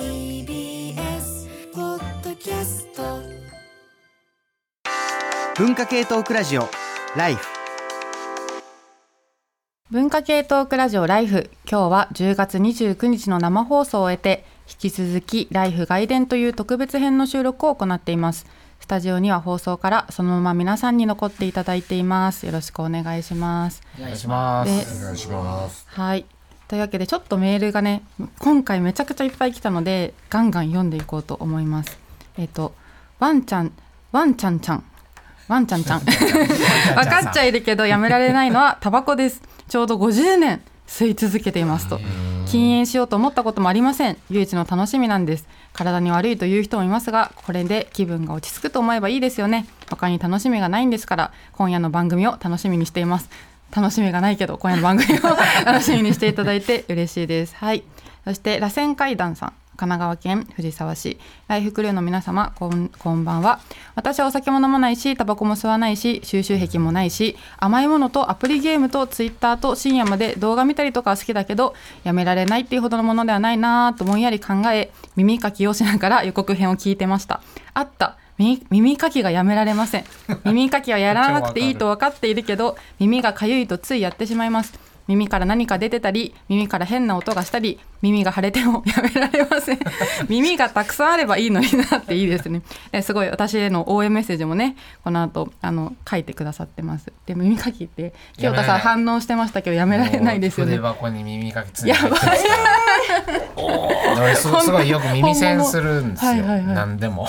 TBS ポッドキャスト文化系トークラジオライフ文化系トークラジオライフ今日は10月29日の生放送を終えて引き続きライフ外伝という特別編の収録を行っています。スタジオには放送からそのまま皆さんに残っていただいています。よろしくお願いします。お願いしまです。お願いします。はいというわけでちょっとメールがね今回めちゃくちゃいっぱい来たのでガンガン読んでいこうと思います。えっ、とワンちゃんワンちゃんちゃん。ワンちゃんちゃん。分かっちゃいるけどやめられないのはタバコです。ちょうど50年吸い続けていますと。禁煙しようと思ったこともありません。唯一の楽しみなんです。体に悪いという人もいますがこれで気分が落ち着くと思えばいいですよね。他に楽しみがないんですから今夜の番組を楽しみにしています楽しみがないけど今夜の番組を 楽しみにしていただいて嬉しいです。はい。そして螺旋階段さん。神奈川県藤沢市。ライフクルーの皆様こんこんばんは。私はお酒も飲まないしタバコも吸わないし収集癖もないし甘いものとアプリゲームとツイッターと深夜まで動画見たりとかは好きだけどやめられないっていうほどのものではないなぁとぼんやり考え耳かきをしながら予告編を聞いてました。あった耳耳かきがやめられません。耳かきはやらなくていいと分かっているけど耳がかゆいとついやってしまいます。耳から何か出てたり耳から変な音がしたり耳が腫れてもやめられません。耳がたくさんあればいいのになっていいですね。えすごい私への応援メッセージもねこの後あの書いてくださってます。で耳かきって清田さん反応してましたけどやめられないですよね。筆箱に耳かきついてやばい。俺 すすごいよく耳栓するんですよ。はいはいはい。何でも。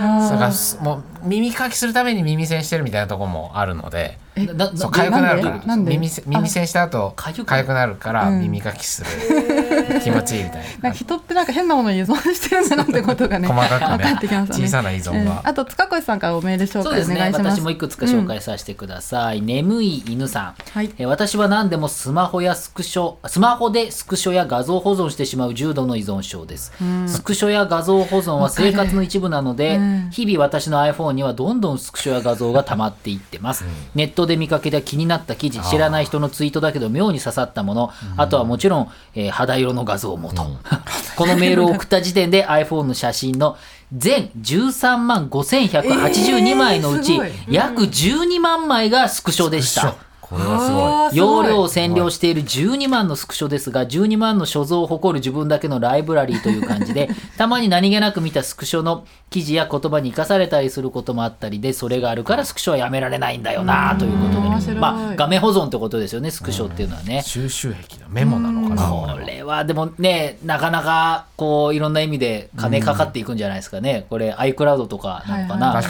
あだからすもう耳かきするために耳栓してるみたいなところもあるので。そう痒くなるから。耳栓耳栓した後痒くなるからうん。耳かきする、気持ちいいみたいな。人ってなんか変なものに依存してるんだなってことがね細かくね。分かってきましたね。小さな依存が。うん。あと塚越さんからおメール紹介おそうですね。願いします私もいくつか紹介させてください、眠い犬さん、はい。えー私は何でもスマホやスクショスマホでスクショや画像保存してしまう重度の依存症です、スクショや画像保存は生活の一部なので、うん。日々私の iPhone にはどんどんスクショや画像が溜まっていってます、ネットで見かけた気になった記事知らない人のツイートだけど妙に刺さったもの、あとはもちろん、えー肌色の画像もと、このメールを送った時点で iPhone の写真の全13万5182枚のうち、約12万枚がスクショでした。これはすごい。容量を占領している12万のスクショですが12万の所蔵を誇る自分だけのライブラリーという感じで たまに何気なく見たスクショの記事や言葉に生かされたりすることもあったりでそれがあるからスクショはやめられないんだよなということでまあ画面保存ってことですよねスクショっていうのはね。収集癖のメモなのかなこれは。でもねなかなかこういろんな意味で金かかっていくんじゃないですかね、これ iCloud とかなのかな、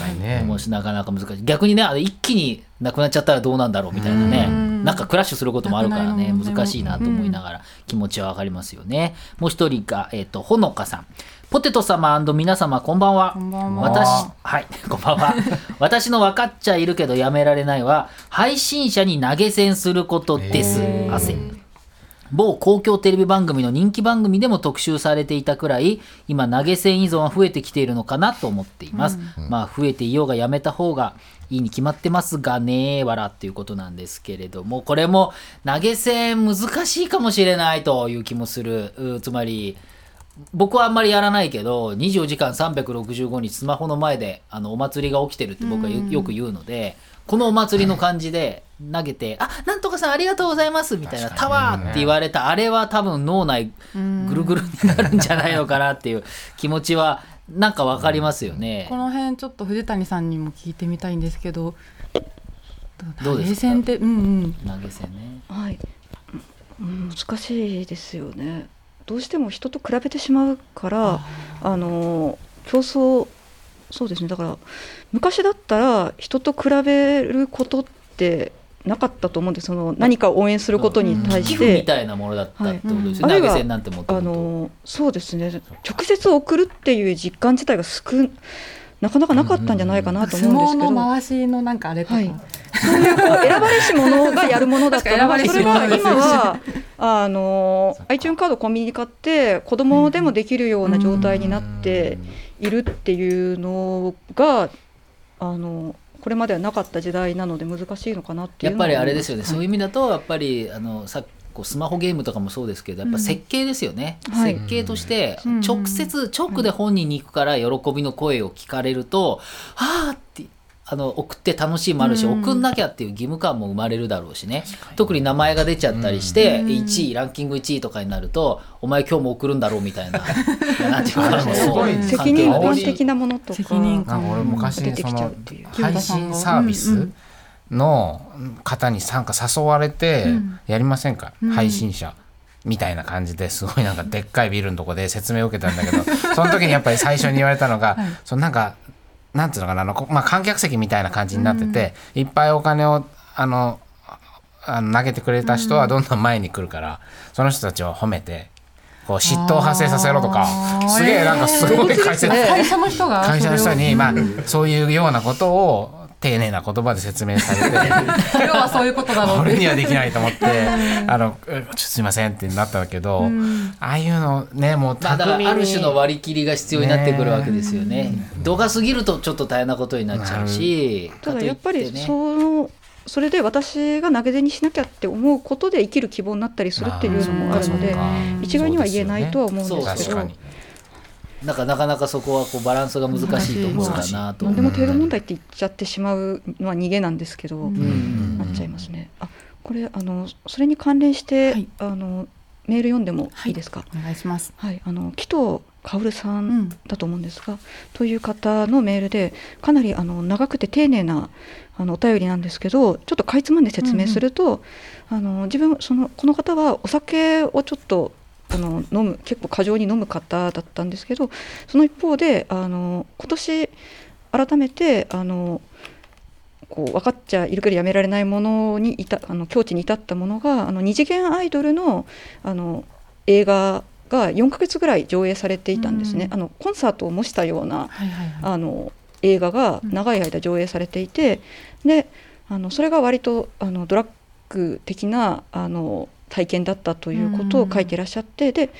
もしなかなか難しい。逆にねあの一気になくなっちゃったらどうなんだろうみたいなね。なんかクラッシュすることもあるからね。難しいなと思いながら気持ちはわかりますよね。もう一人が、えっとほのかさん。ポテト様皆様こんばんは。こんばんは。私はい こんばんは。私の分かっちゃいるけどやめられないは配信者に投げ銭することです。汗某公共テレビ番組の人気番組でも特集されていたくらい今投げ銭依存は増えてきているのかなと思っています、まあ増えていようがやめた方がいいに決まってますがねわらっていうことなんですけれどもこれも投げ銭難しいかもしれないという気もする。うつまり僕はあんまりやらないけど24時間365日スマホの前であのお祭りが起きてるって僕はよよく言うのでこのお祭りの感じで投げて「あなんとかさんありがとうございます」みたいな「タワー」って言われたあれは多分脳内ぐるぐるになるんじゃないのかなっていう 気持ちはなんかわかりますよね。こ。の辺ちょっと藤谷さんにも聞いてみたいんですけどどうですか？投げ銭ってうんうん。投げ銭ね。はい、うん難しいですよね。どうしても人と比べてしまうからあの競争そうですね。だから昔だったら人と比べることってなかったと思うんです。その何かを応援することに対寄付みして、たいなものだったってことですよね、はい。投げ銭なんてもとあのそうですね。直接送るっていう実感自体が少なかなかなかったんじゃないかなと相思うんですけど、撲の回しのなんかあれとか、はい。そういうこう選ばれし者がやるものだったのが確かにそれが今は あの iTunes カードコンビニ買って子供でもできるような状態になっているっていうのがあのこれまではなかった時代なので難しいのかなってやっぱりあれですよね、そういう意う味だとやっぱりあのさこうスマホゲームとかもそうですけどやっぱ設計ですよね、はい。設計としてうん。直接直で本人に行くから喜びの声を聞かれると「はあ」ってあの送って楽しいもあるし、うん。送んなきゃっていう義務感も生まれるだろうしね。特に名前が出ちゃったりして、うん。1位ランキング1位とかになると「お前今日も送るんだろう」みたいななんていうか責任関係が感的なものとか責任なんか俺昔出てきちゃそのうっていう。配信サービスの方に参加誘われてうん。やりませんか、うん。配信者みたいな感じですごいなんかでっかいビルのとこで説明を受けたんだけどその時にやっぱり最初に言われたのが、はい。そのなんかなんていうのかなあの、こまあ、観客席みたいな感じになってて、いっぱいお金をあのあの投げてくれた人はどんどん前に来るから、その人たちを褒めてこう嫉妬を発生させろとかすげえなんかすごい会社の人が会社の人に、まあそういうようなことを丁寧な言葉で説明されて。要はそういうことだろう。俺にはできないと思って「あのちょっとすいません」ってなったけど、ん。ああいうのねもうまあ、だからある種の割り切りが必要になってくるわけですよね。度が過ぎるとちょっと大変なことになっちゃうし、ただやっぱりそのそれで私が投げ銭しなきゃって思うことで生きる希望になったりするっていうのもあるのでまあ一概には言えないとは思うんですけどなんかなかなかそこはこうバランスが難しいところだなと。思う。何でも程度問題って言っちゃってしまうのは逃げなんですけど、ん。なっちゃいますね。あこれあのそれに関連して、はい。あのメール読んでもいいですか？お願いします。はい、あの紀藤薫さうんんだと思うんですが、という方のメールでかなりあの長くて丁寧なあのお便りなんですけどちょっとかいつまんで説明すると、あの自分そのこの方はお酒をちょっとあの飲む結構過剰に飲む方だったんですけどその一方であの今年改めてあのこう分かっちゃいるけどやめられないものにいたあの境地に至ったものがあの二次元アイドルのあの映画が4ヶ月ぐらい上映されていたんですね、うん。あのコンサートを模したようなはいはいはい。あの映画が長い間上映されていて、であのそれが割とあのドラッグ的なあの体験だったということを書いていらっしゃって、で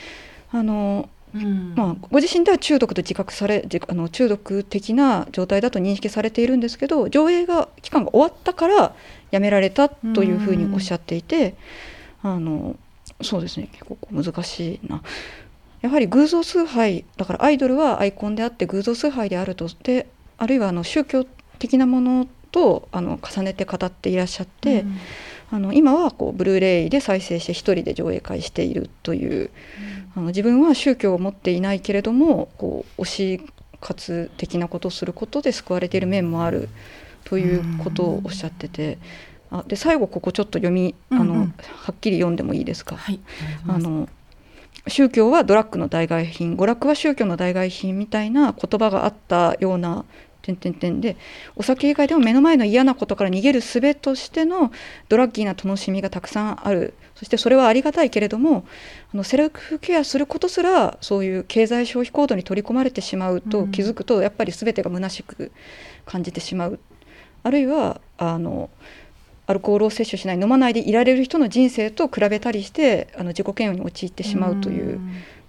あのうん。まあ、ご自身では中毒と自覚され自あの中毒的な状態だと認識されているんですけど上映が期間が終わったからやめられたというふうにおっしゃっていて、あのそうですね。結構難しいな。やはり偶像崇拝だからアイドルはアイコンであって偶像崇拝であるとであるいはあの宗教的なものとあの重ねて語っていらっしゃって、うんあの今はこうブルーレイで再生して一人で上映会しているという、あの自分は宗教を持っていないけれどもこう推し活的なことをすることで救われている面もあるということをおっしゃってて、あで最後ここちょっと読みあの、うん。うんはっきり読んでもいいですか？はいあの宗教はドラッグの代替品娯楽は宗教の代替品みたいな言葉があったような点々点でお酒以外でも目の前の嫌なことから逃げる術としてのドラッギーな楽しみがたくさんある。そしてそれはありがたいけれどもあのセルフケアすることすらそういう経済消費行動に取り込まれてしまうとうん。気づくとやっぱり全てが虚しく感じてしまう。あるいはあのアルコールを摂取しない飲まないでいられる人の人生と比べたりしてあの自己嫌悪に陥ってしまうという。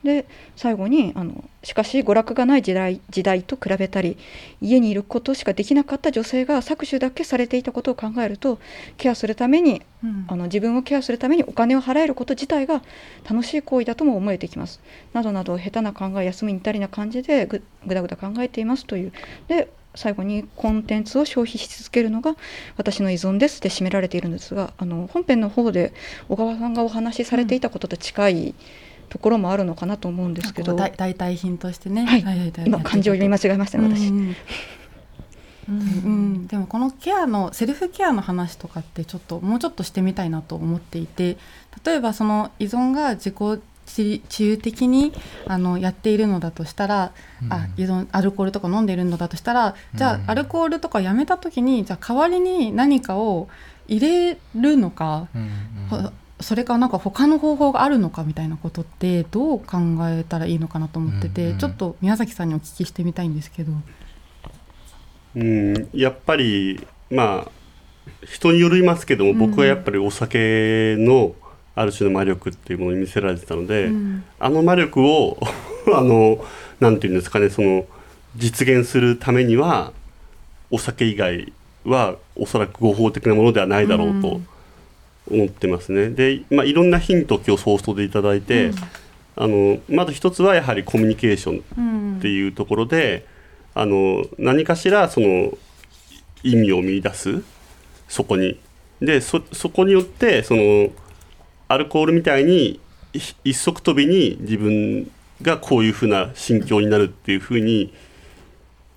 で最後にあのしかし娯楽がない時代時代と比べたり家にいることしかできなかった女性が搾取だけされていたことを考えるとケアするためにうん。あの自分をケアするためにお金を払えること自体が楽しい行為だとも思えてきます。などなど下手な考え休みに至りな感じでぐぐだぐだ考えていますという。で最後にコンテンツを消費し続けるのが私の依存ですって締められているんですがあの本編の方で小川さんがお話しされていたことと近いところもあるのかなと思うんですけど、代代替品としてね、はい。はいはいはい。今漢字を読み間違えましたね私。うんうんうん、でもこのケアのセルフケアの話とかってちょっともうちょっとしてみたいなと思っていて例えばその依存が自己治治癒的にあのやっているのだとしたら、あ依存アルコールとか飲んでいるのだとしたらじゃあアルコールとかをやめた時にじゃあ代わりに何かを入れるのか、ほそれかなんか他の方法があるのかみたいなことってどう考えたらいいのかなと思ってて、うんうんちょっと宮崎さんにお聞きしてみたいんですけど。うん、やっぱりまあ人によりますけども、僕はやっぱりお酒のある種の魔力っていうものに見せられてたので、うん。あの魔力を あのなんていうんですかねその実現するためにはお酒以外はおそらく合法的なものではないだろうと思ってますね。で、まあ、いろんなヒントを今日放送でいただいて、あのまず一つはやはりコミュニケーションっていうところで、あの何かしらその意味を見出すそこに。でそそこによってそのアルコールみたいにい一足飛びに自分がこういうふうな心境になるっていうふうに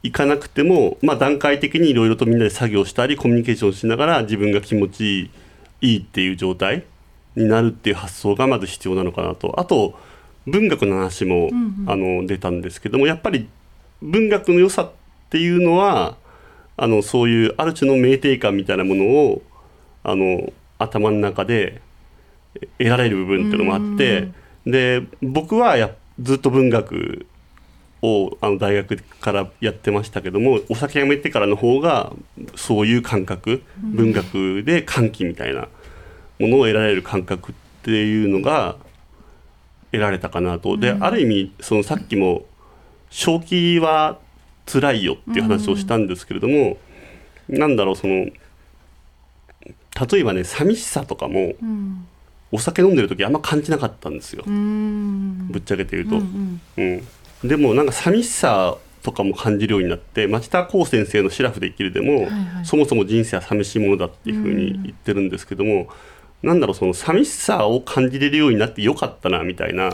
いかなくても、まあ、段階的にいろいろとみんなで作業したりコミュニケーションしながら自分が気持ちいいいいっていう状態になるっていう発想がまず必要なのかなと。あと文学の話も、あの出たんですけどもやっぱり文学の良さっていうのはあのそういうある種の酩酊感みたいなものをあの頭の中で得られる部分っていうのもあってで僕はやずっと文学をあの大学からやってましたけどもお酒やめてからの方がそういう感覚文学で歓喜みたいなものを得られる感覚っていうのが得られたかなと。である意味そのさっきも正気は辛いよっていう話をしたんですけれども、なんだろうその例えばね寂しさとかも、お酒飲んでる時あんま感じなかったんですよ、ぶっちゃけて言うと。うんでもなんか寂しさとかも感じるようになって町田光先生の「シラフで生きる」でも、そもそも人生は寂しいものだっていうふうに言ってるんですけども、なんだろうその寂しさを感じれるようになってよかったなみたいな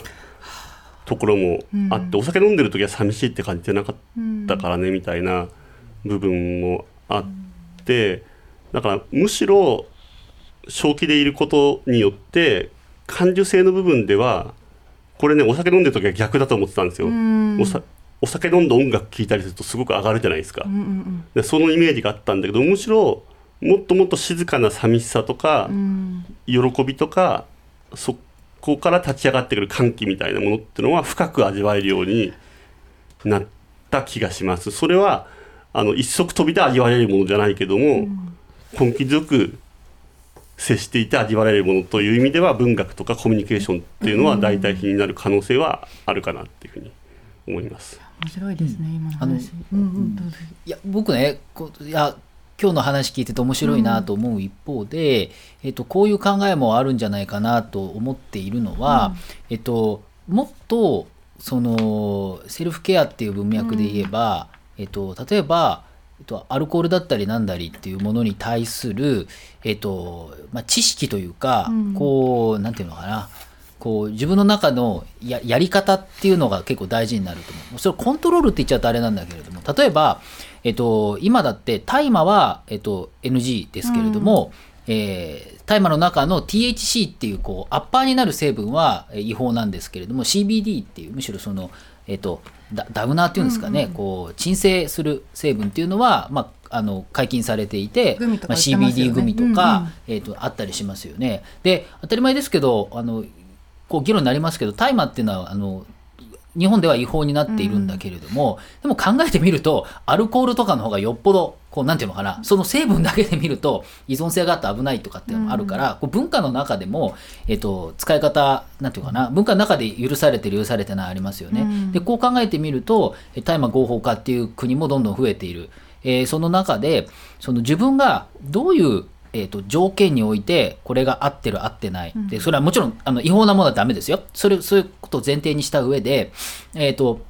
ところもあって、お酒飲んでる時は寂しいって感じてなかったからねみたいな部分もあってだからむしろ正気でいることによって感受性の部分ではこれねお酒飲んでる時は逆だと思ってたんですよ。おさお酒飲んで音楽聴いたりするとすごく上がるじゃないですか。でそのイメージがあったんだけどむしろもっともっと静かな寂しさとか、喜びとかそこから立ち上がってくる歓喜みたいなものっていうのは深く味わえるようになった気がします。それはあの一足飛びで味わえるものじゃないけども、根気強く接していて味わえるものという意味では文学とかコミュニケーションっていうのは代替品になる可能性はあるかなっていうふうに思います。面白いですね、今のあの話。うん。うん、いや僕ねこういや今日の話聞いてて面白いなと思う一方で、えっと、こういう考えもあるん。じゃないかなと思っているのは、えっと、もっとそのセルフケアっていう文脈で言えば、えっと、例えば、と、アルコールだったりなんだりっていうものに対する、えっとまあ、知識というか、こうなんていうのかな。こう自分の中のややり方っていうのが結構大事になると思う。それコントロールって言っちゃうとあれなんだけれども例えば、えっと、今だって大麻は、えっと、NG ですけれども、えー大麻の中の THC っていうこうアッパーになる成分はえー違法なんですけれども CBD っていうむしろその、えっと、ダダウナーっていうんですかね、こう鎮静する成分っていうのは、まあ、あの解禁されていて、グミとかまあ、CBD グミとか、うんうん。えー、とあったりしますよね。で当たり前ですけどあのこう議論になりますけど大麻っていうのはあの日本では違法になっているんだけれども、でも考えてみるとアルコールとかの方がよっぽどこうなんていうのかなその成分だけで見ると依存性があって危ないとかっていうのもあるから、こう文化の中でも、えっと使い方なんていうのかな文化の中で許されてる許されてないありますよね。でこう考えてみるとえ大麻合法化っていう国もどんどん増えている。えーその中でその自分がどういうえー、と条件においてこれが合ってる合ってない、でそれはもちろんあの違法なものはダメですよ。それそういうことを前提にした上で、えーと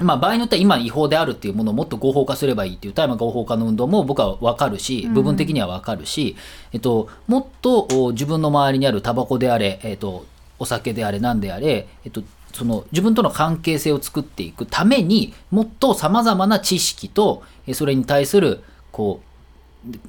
まあ、場合によっては今違法であるっていうものをもっと合法化すればいいっていう大麻合法化の運動も僕は分かるし部分的には分かるし、えっと、もっとお自分の周りにあるタバコであれ、えっと、お酒であれ何であれ、えっと、その自分との関係性を作っていくためにもっとさまざまな知識とえそれに対するこう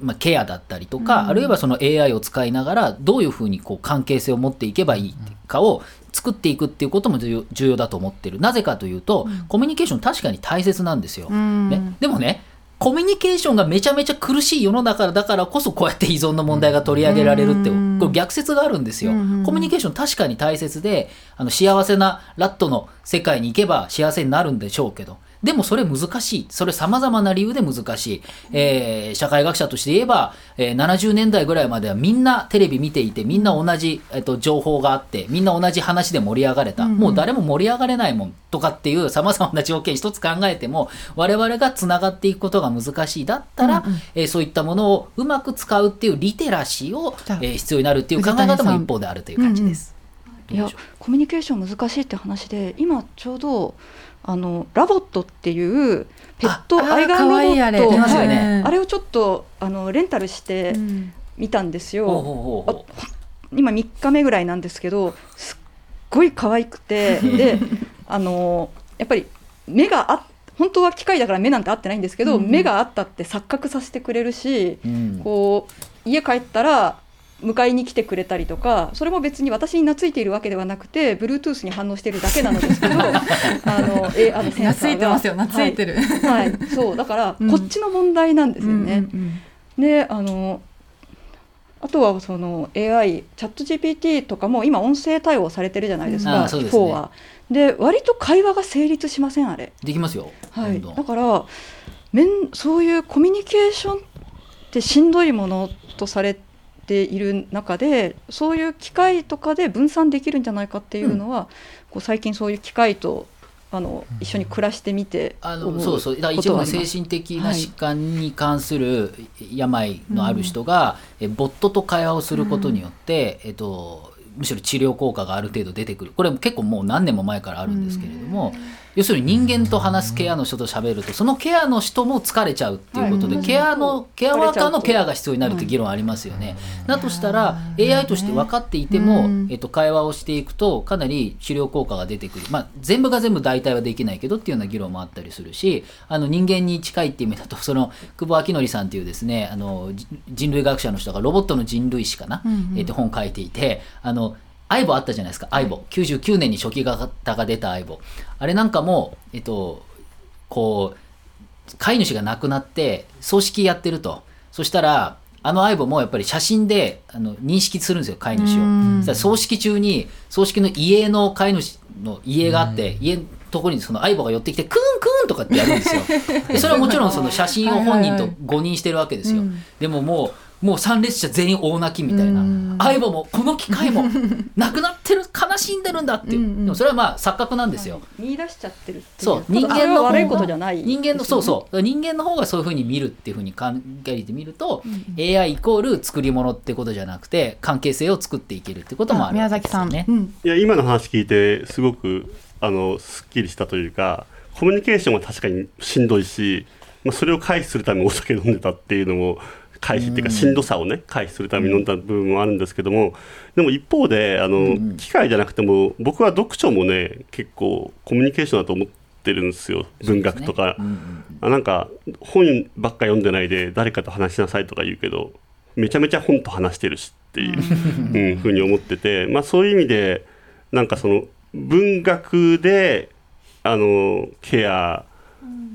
まあ、ケアだったりとか、あるいはその AI を使いながらどういうふうにこう関係性を持っていけばいいかを作っていくっていうことも重要だと思ってる。なぜかというと、コミュニケーション確かに大切なんですよ、ね、でもねコミュニケーションがめちゃめちゃ苦しい世の中だからこそこうやって依存の問題が取り上げられるってこれ逆説があるんですよ。コミュニケーション確かに大切であの幸せなラットの世界に行けば幸せになるんでしょうけどでもそれ難しい。それさまざまな理由で難しい、えー社会学者として言えば、えー70年代ぐらいまではみんなテレビ見ていてみんな同じ、えっと情報があってみんな同じ話で盛り上がれた、もう誰も盛り上がれないもんとかっていうさまざまな条件一つ考えても我々がつながっていくことが難しい。だったら、えーそういったものをうまく使うっていうリテラシーを、えー必要になるっていう考え方も一方であるという感じです。いやコミュニケーション難しいって話で今ちょうどあの LOVOT っていうペットあ愛玩ロボット。出ますよね。はいあれをちょっとあのレンタルしてうん。見たんですよ。ほうほうほうほう。今3日目ぐらいなんですけどすっごい可愛くて であのやっぱり目があ本当は機械だから目なんて合ってないんですけど、うん。目があったって錯覚させてくれるし、うん。こう家帰ったら迎えに来てくれたりとかそれも別に私に懐いているわけではなくて Bluetooth に反応しているだけなのですけど あのえあのセンサーが懐いてますよ懐いてる、はい、はい。そう。だからうん。こっちの問題なんですよね。うんうんであのあとはその AI チャット GPT とかも今音声対応されてるじゃないですか、うですね。4は。で割と会話が成立しませんあれ。できますよ。はい、だからめんそういうコミュニケーションってしんどいものとされている中でそういう機械とかで分散できるんじゃないかっていうのは、こう最近そういう機械とあの一緒に暮らしてみてあ思のそうそう。だから一部の精神的な疾患に関する病のある人が、えボットと会話をすることによって、えっと、むしろ治療効果がある程度出てくる。これも結構もう何年も前からあるんですけれども、要するに人間と話すケアの人と喋るとそのケアの人も疲れちゃうっていうことで、はい。ケアのケアワーカーのケアが必要になるって議論ありますよね。だとしたら AI として分かっていても、うん。えっと、会話をしていくとかなり治療効果が出てくる、まあ、全部が全部代替はできないけどっていうような議論もあったりするしあの人間に近いっていう意味だとその久保明則さんっていうですねあのじ人類学者の人がロボットの人類史かな、うんうん。えっと、本を書いていてあのアイボあったじゃないですか。アイボ99年に初期型が出たアイボあれなんかもえっとこう飼い主が亡くなって葬式やってると。そしたらあの相棒もやっぱり写真であの認識するんですよ飼い主を。うん。そ葬式中に葬式の家の飼い主の家があって、家のところにその相棒が寄ってきてクーンクーンとかってやるんですよ。でそれはもちろんその写真を本人と誤認してるわけですよ、うん。でももうもう参列者全員大泣きみたいな。うん。相棒もこの機械も 亡くなってる悲しんでるんだっていう、うんうん。でもそれはまあ錯覚なんですよ、見出しちゃってるっていう。そう。人間の悪いことじゃない人間のそうそう。人間の方がそういうふうに見るっていうふうに考えてみると、AI イコール作り物ってことじゃなくて関係性を作っていけるってこともある宮崎さん、ね。うん。いや今の話聞いてすごくあのすっきりしたというかコミュニケーションは確かにしんどいし、まあ、それを回避するためにお酒飲んでたっていうのも回避っていうかしんどさをね回避するために飲んだ部分もあるんですけどもでも一方であの、機械じゃなくても僕は読書もね結構コミュニケーションだと思ってるんですよ。文学とか。うんうんあなんか本ばっか読んでないで誰かと話しなさいとか言うけどめちゃめちゃ本と話してるしっていう、うん、ふうに思ってて、まあ、そういう意味でなんかその文学であのケア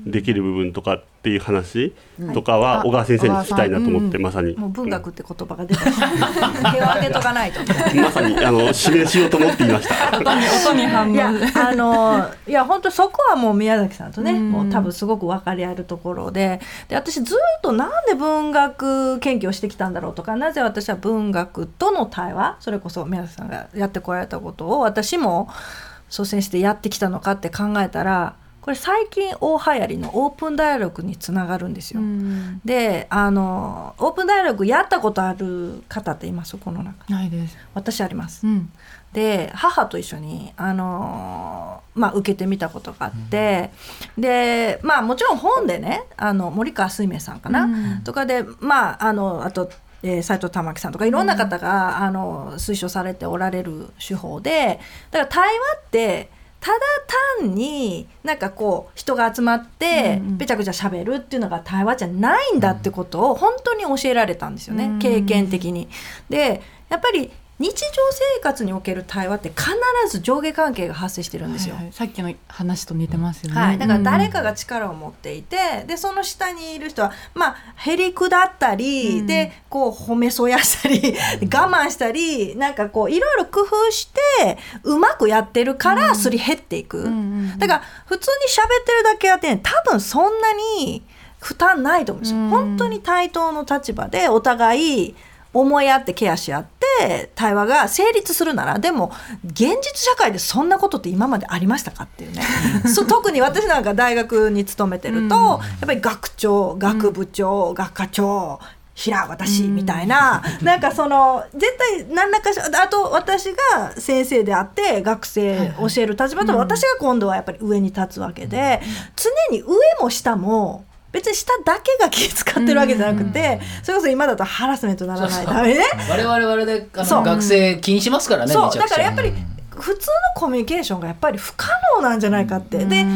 できる部分とかっていう話とかははい。小川先生に聞きたいなと思って、うん。まさに。もう文学って言葉が出たし手を挙げとかないと。まさにあの指名しようと思って言いました。音に反応。いやあのいや本当そこはもう宮崎さんとね、うん。もう多分すごく分かり合えるところで。で私ずっとなんで文学研究をしてきたんだろうとかなぜ私は文学との対話それこそ宮崎さんがやってこられたことを私も率先してやってきたのかって考えたらこれ最近大流行りのオープンダイアログにつながるんですよ。うん。であのオープンダイアログやったことある方っています？この中。にないです。私あります。うん。で母と一緒に、あのーまあ、受けてみたことがあって、でまあもちろん本でねあの森川水明さんかな、うん。とかでまああのあと、えー、斉藤玉樹さんとかいろんな方が、あの推奨されておられる手法でだから対話ってただ単になんかこう人が集まってべちゃくちゃべるっていうのが対話じゃないんだってことを本当に教えられたんですよね、経験的に。でやっぱり日常生活における対話って必ず上下関係が発生してるんですよ。はいはい。さっきの話と似てますよね。はい、だから誰うん。かが力を持っていて、でその下にいる人はまあへりくだったり、うん。でこう褒めそやしたり我慢したりなんかこういろいろ工夫してうまくやってるからすり減っていく、うんうんだから普通に喋ってるだけやって多分そんなに負担ないと思うんですよ、うん。本当に対等の立場でお互い思い合ってケアし合って対話が成立するならでも現実社会でそんなことって今までありましたかっていうね。そう特に私なんか大学に勤めてると、うん。やっぱり学長学部長、学科長平私みたいな、なんかその絶対何らかしらあと私が先生であって学生教える立場と私が今度はやっぱり上に立つわけで、常に上も下も別に下だけが気使ってるわけじゃなくて、それこそ今だとハラスメントにならないためにね。我々我々であの学生気にしますからねそう。だからやっぱり普通のコミュニケーションがやっぱり不可能なんじゃないかって。でオープンダイ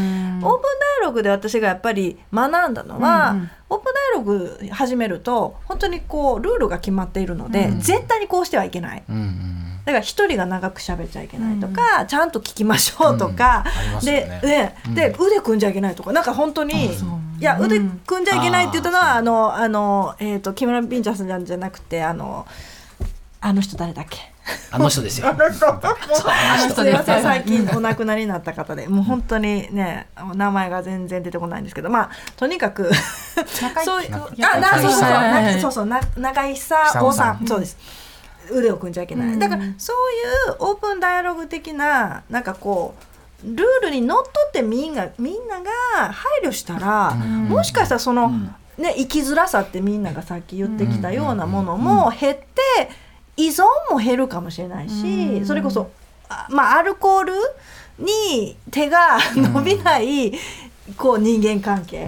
アログで私がやっぱり学んだのは、うん。うんオープンダイアログ始めると本当にこうルールが決まっているので、うん。絶対にこうしてはいけない。うんうんだから一人が長く喋っちゃいけないとか、ちゃんと聞きましょうとか、うん。ありますよでね。ねうん。で腕組んじゃいけないとか。なんか本当に、いや腕うん。組んじゃいけないって言ったのは、あのあのえっ、と木村ビンチャーさんじゃなくてあのあの人誰だっけ？あの人ですよ。すいません最近お亡くなりになった方でもう本当にね名前が全然出てこないんですけどまあとにかくそういうあなそうそうそうそうそうな長井久夫さん。そうです。腕を組んじゃいけない。だからそういうオープンダイアログ的ななんかこうルールにのっとってみんなみんなが配慮したら、もしかしたらその、ね、生きづらさってみんながさっき言ってきたようなものも減って依存も減るかもしれないし、それこそあまあアルコールに手が伸びない、こう人間関係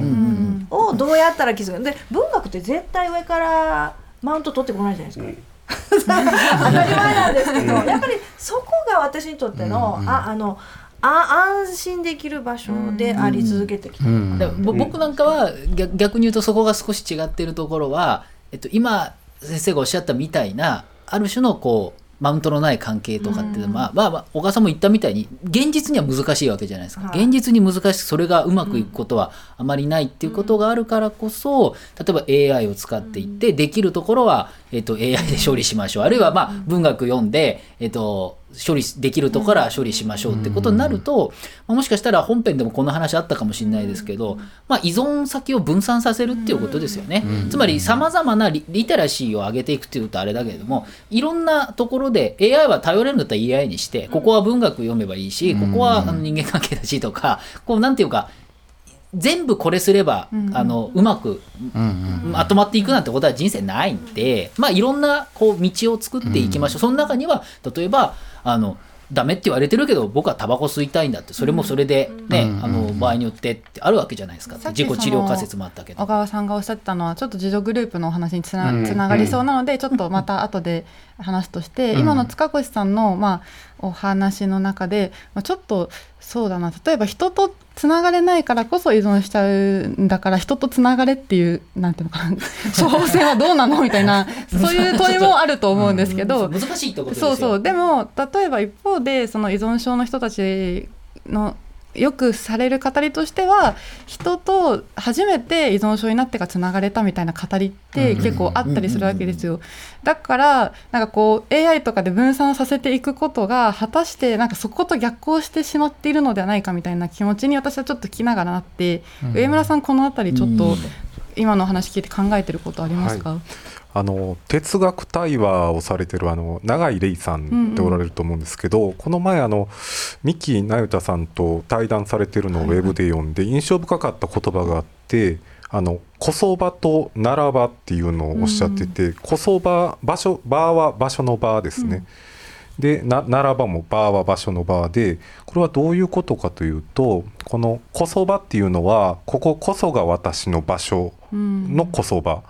をどうやったら気づくで文学って絶対上からマウント取ってこないじゃないですか。当たり前なんですけどやっぱりそこが私にとっての,、ああのあ安心できる場所であり続けてきた、うん。でぼ僕なんかは逆逆に言うとそこが少し違っているところは、えっと、今先生がおっしゃったみたいなある種のこうマウントのない関係とかっていうのは、まあまあ小川さんも言ったみたいに現実には難しいわけじゃないですか、はい。現実に難しくそれがうまくいくことはあまりないっていうことがあるからこそ例えば AI を使っていってできるところは、えっと、AI で処理しましょう。あるいはまあ文学読んで、えっと、処理できるところは処理しましょうってことになると、まあ、もしかしたら本編でもこの話あったかもしれないですけど、まあ、依存先を分散させるっていうことですよね。つまりさまざまなリリテラシーを上げていくっていうとあれだけれどもいろんなところで AI は頼れるんだったら AI にしてここは文学読めばいいしここはあの人間関係だしとかこうなんていうか全部これすれば、あのうまくうんうんまとまっていくなんてことは人生ないんで、まあ、いろんなこう道を作っていきましょう、その中には例えばあのダメって言われてるけど僕はタバコ吸いたいんだってそれもそれでね、うん。あの場合によってってあるわけじゃないですか、自己治療仮説もあったけど。小。川さん。がおっしゃってたのはちょっと自助グループのお話につな,、うんつながりそうなので、ちょっとまた後で話すとして、今の塚越さんの、まあ、お話の中で、まあ、ちょっとそうだな。例えば人とつながれないからこそ依存しちゃうんだから人とつながれっていうなんていうのかな。処方箋はどうなの？みたいな そういう問いもあると思うんですけど、難しいとですよそうそう。でも例えば一方でその依存症の人たちのよくされる語りとしては人と初めて依存症になってからつながれたみたいな語りって結構あったりするわけですよ。だからなんかこう AI とかで分散させていくことが果たしてなんかそこと逆行してしまっているのではないかみたいな気持ちに私はちょっと聞きながらなって、上村さんこの辺りちょっと今の話聞いて考えてることありますか、あの哲学対話をされてるあの永井玲さんっておられると思うんですけど、この前あの三木那由他さんと対談されてるのをウェブで読んで印象深かった言葉があって「あのこそばとならば」っていうのをおっしゃってて「こそば場所場は場所の場ですね。でなならばも場は場所の場でこれはどういうことかというとこの「こそば」っていうのはこここそが私の場所のこそば、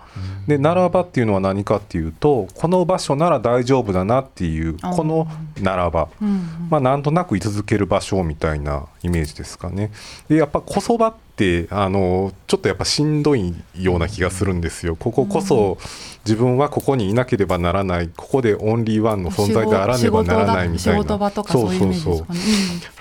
でならばっていうのは何かっていうとこの場所なら大丈夫だなっていうこのならば、うんまあなんとなく居続ける場所みたいなイメージですかね。でやっぱこそばってあのちょっとやっぱしんどいような気がするんですよ。こここそ自分はここにいなければならない。ここでオンリーワンの存在であらねばならないみたいな。仕事場とかそういうイメージですかね。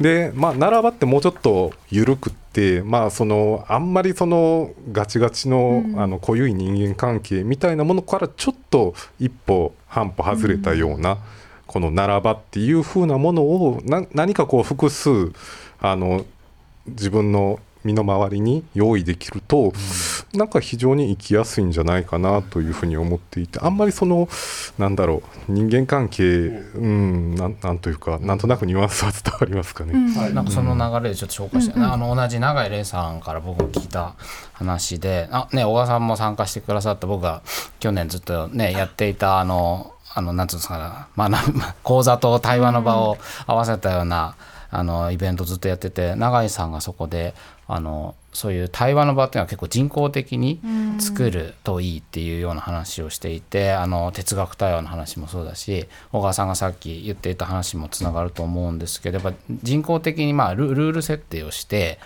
でまあならばってもうちょっと緩くってまあそのあんまりそのガチガチの,、あの濃い人間関係みたいなものからちょっと一歩半歩外れたような、このならばっていう風なものをな何かこう複数あの自分の身の回りに用意できると、なんか非常に生きやすいんじゃないかなというふうに思っていてあんまりそのなんだろう人間関係うん。なんなんというかなんとなくニュアンスは伝わりますかね。なんかその流れでちょっと紹介して、あの同じ永井玲さんから僕が聞いた話であ、ね、小川さんも参加してくださった僕が去年ずっとねやっていたあのあのなんつうんですかね、まあ、な 講座と対話の場を合わせたような、あのイベントずっとやってて永井さんがそこであのそういう対話の場っていうのは結構人工的に作るといいっていうような話をしていて、あの哲学対話の話もそうだし小川さんがさっき言っていた話もつながると思うんですけどやっぱ人工的にまあルルール設定をして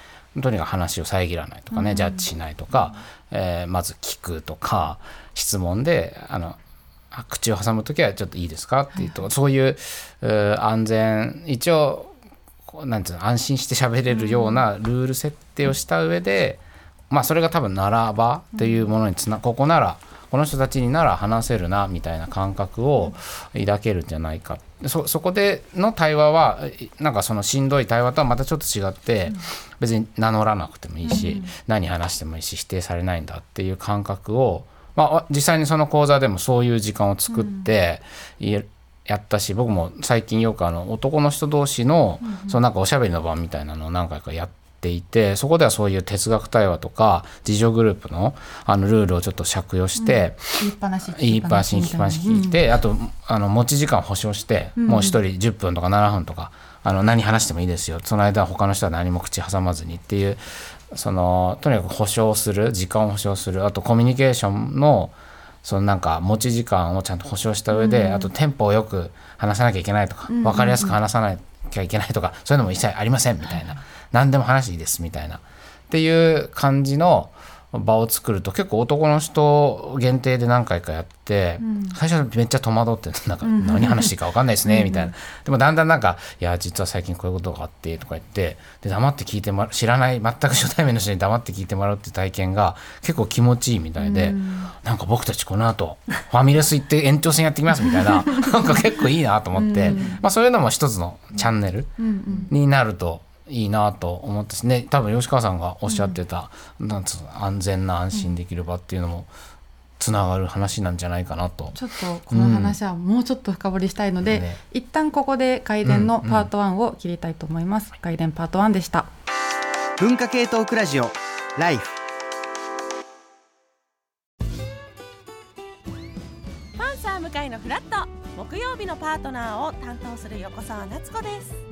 とにかく話を遮らないとかね、ジャッジしないとか、えーまず聞くとか質問であのあ口を挟む時はちょっといいですかっていうと、そういう安全一応なんていうの安心して喋れるようなルール設定をした上で、まあそれが多分ならばっていうものにつなここならこの人たちになら話せるなみたいな感覚を抱けるんじゃないか。そそこでの対話はいなんかそのしんどい対話とはまたちょっと違って別に名乗らなくてもいいし何話してもいいし否定されないんだっていう感覚をまあ、実際にその講座でもそういう時間を作って、いやったし僕も最近よくあの男の人同士のそのなんかおしゃべりの場みたいなのを何回かやっていてそこではそういう哲学対話とか自助グループのあのルールをちょっと借用して、言いっぱなし言いっぱなしに聞きっぱなし聞いて、あとあの持ち時間を保証して、もう一人10分とか7分とかあの何話してもいいですよ。その間他の人は何も口挟まずにっていうそのとにかく保証する時間を保証するあとコミュニケーションのそのなんか持ち時間をちゃんと保証した上で、あとテンポをよく話さなきゃいけないとか、分かりやすく話さなきゃいけないとかそういうのも一切ありませんみたいな、何でも話いいですみたいな。っていう感じの場を作ると結構男の人限定で何回かやって、最初はめっちゃ戸惑ってなんか何話していいか分かんないですねみたいな。でもだんだんなんか「いや実は最近こういうことがあって」とか言ってで黙って聞いてもら知らない全く初対面の人に黙って聞いてもらうっていう体験が結構気持ちいいみたいで、なんか僕たちこの後ファミレス行って延長戦やってきますみたいな なんか結構いいなと思って、まあ、そういうのも一つのチャンネルになるといいなと思ったしね多分吉川さんがおっしゃってた、なんつうの安全な安心できる場っていうのもつながる話なんじゃないかなと。ちょっとこの話はもうちょっと深掘りしたいので、ね一旦ここで外伝のパート1を切りたいと思います、外伝パート1でした。文化系トークラジオライフ。パンサー向かいのフラット。木曜日のパートナーを担当する横澤夏子です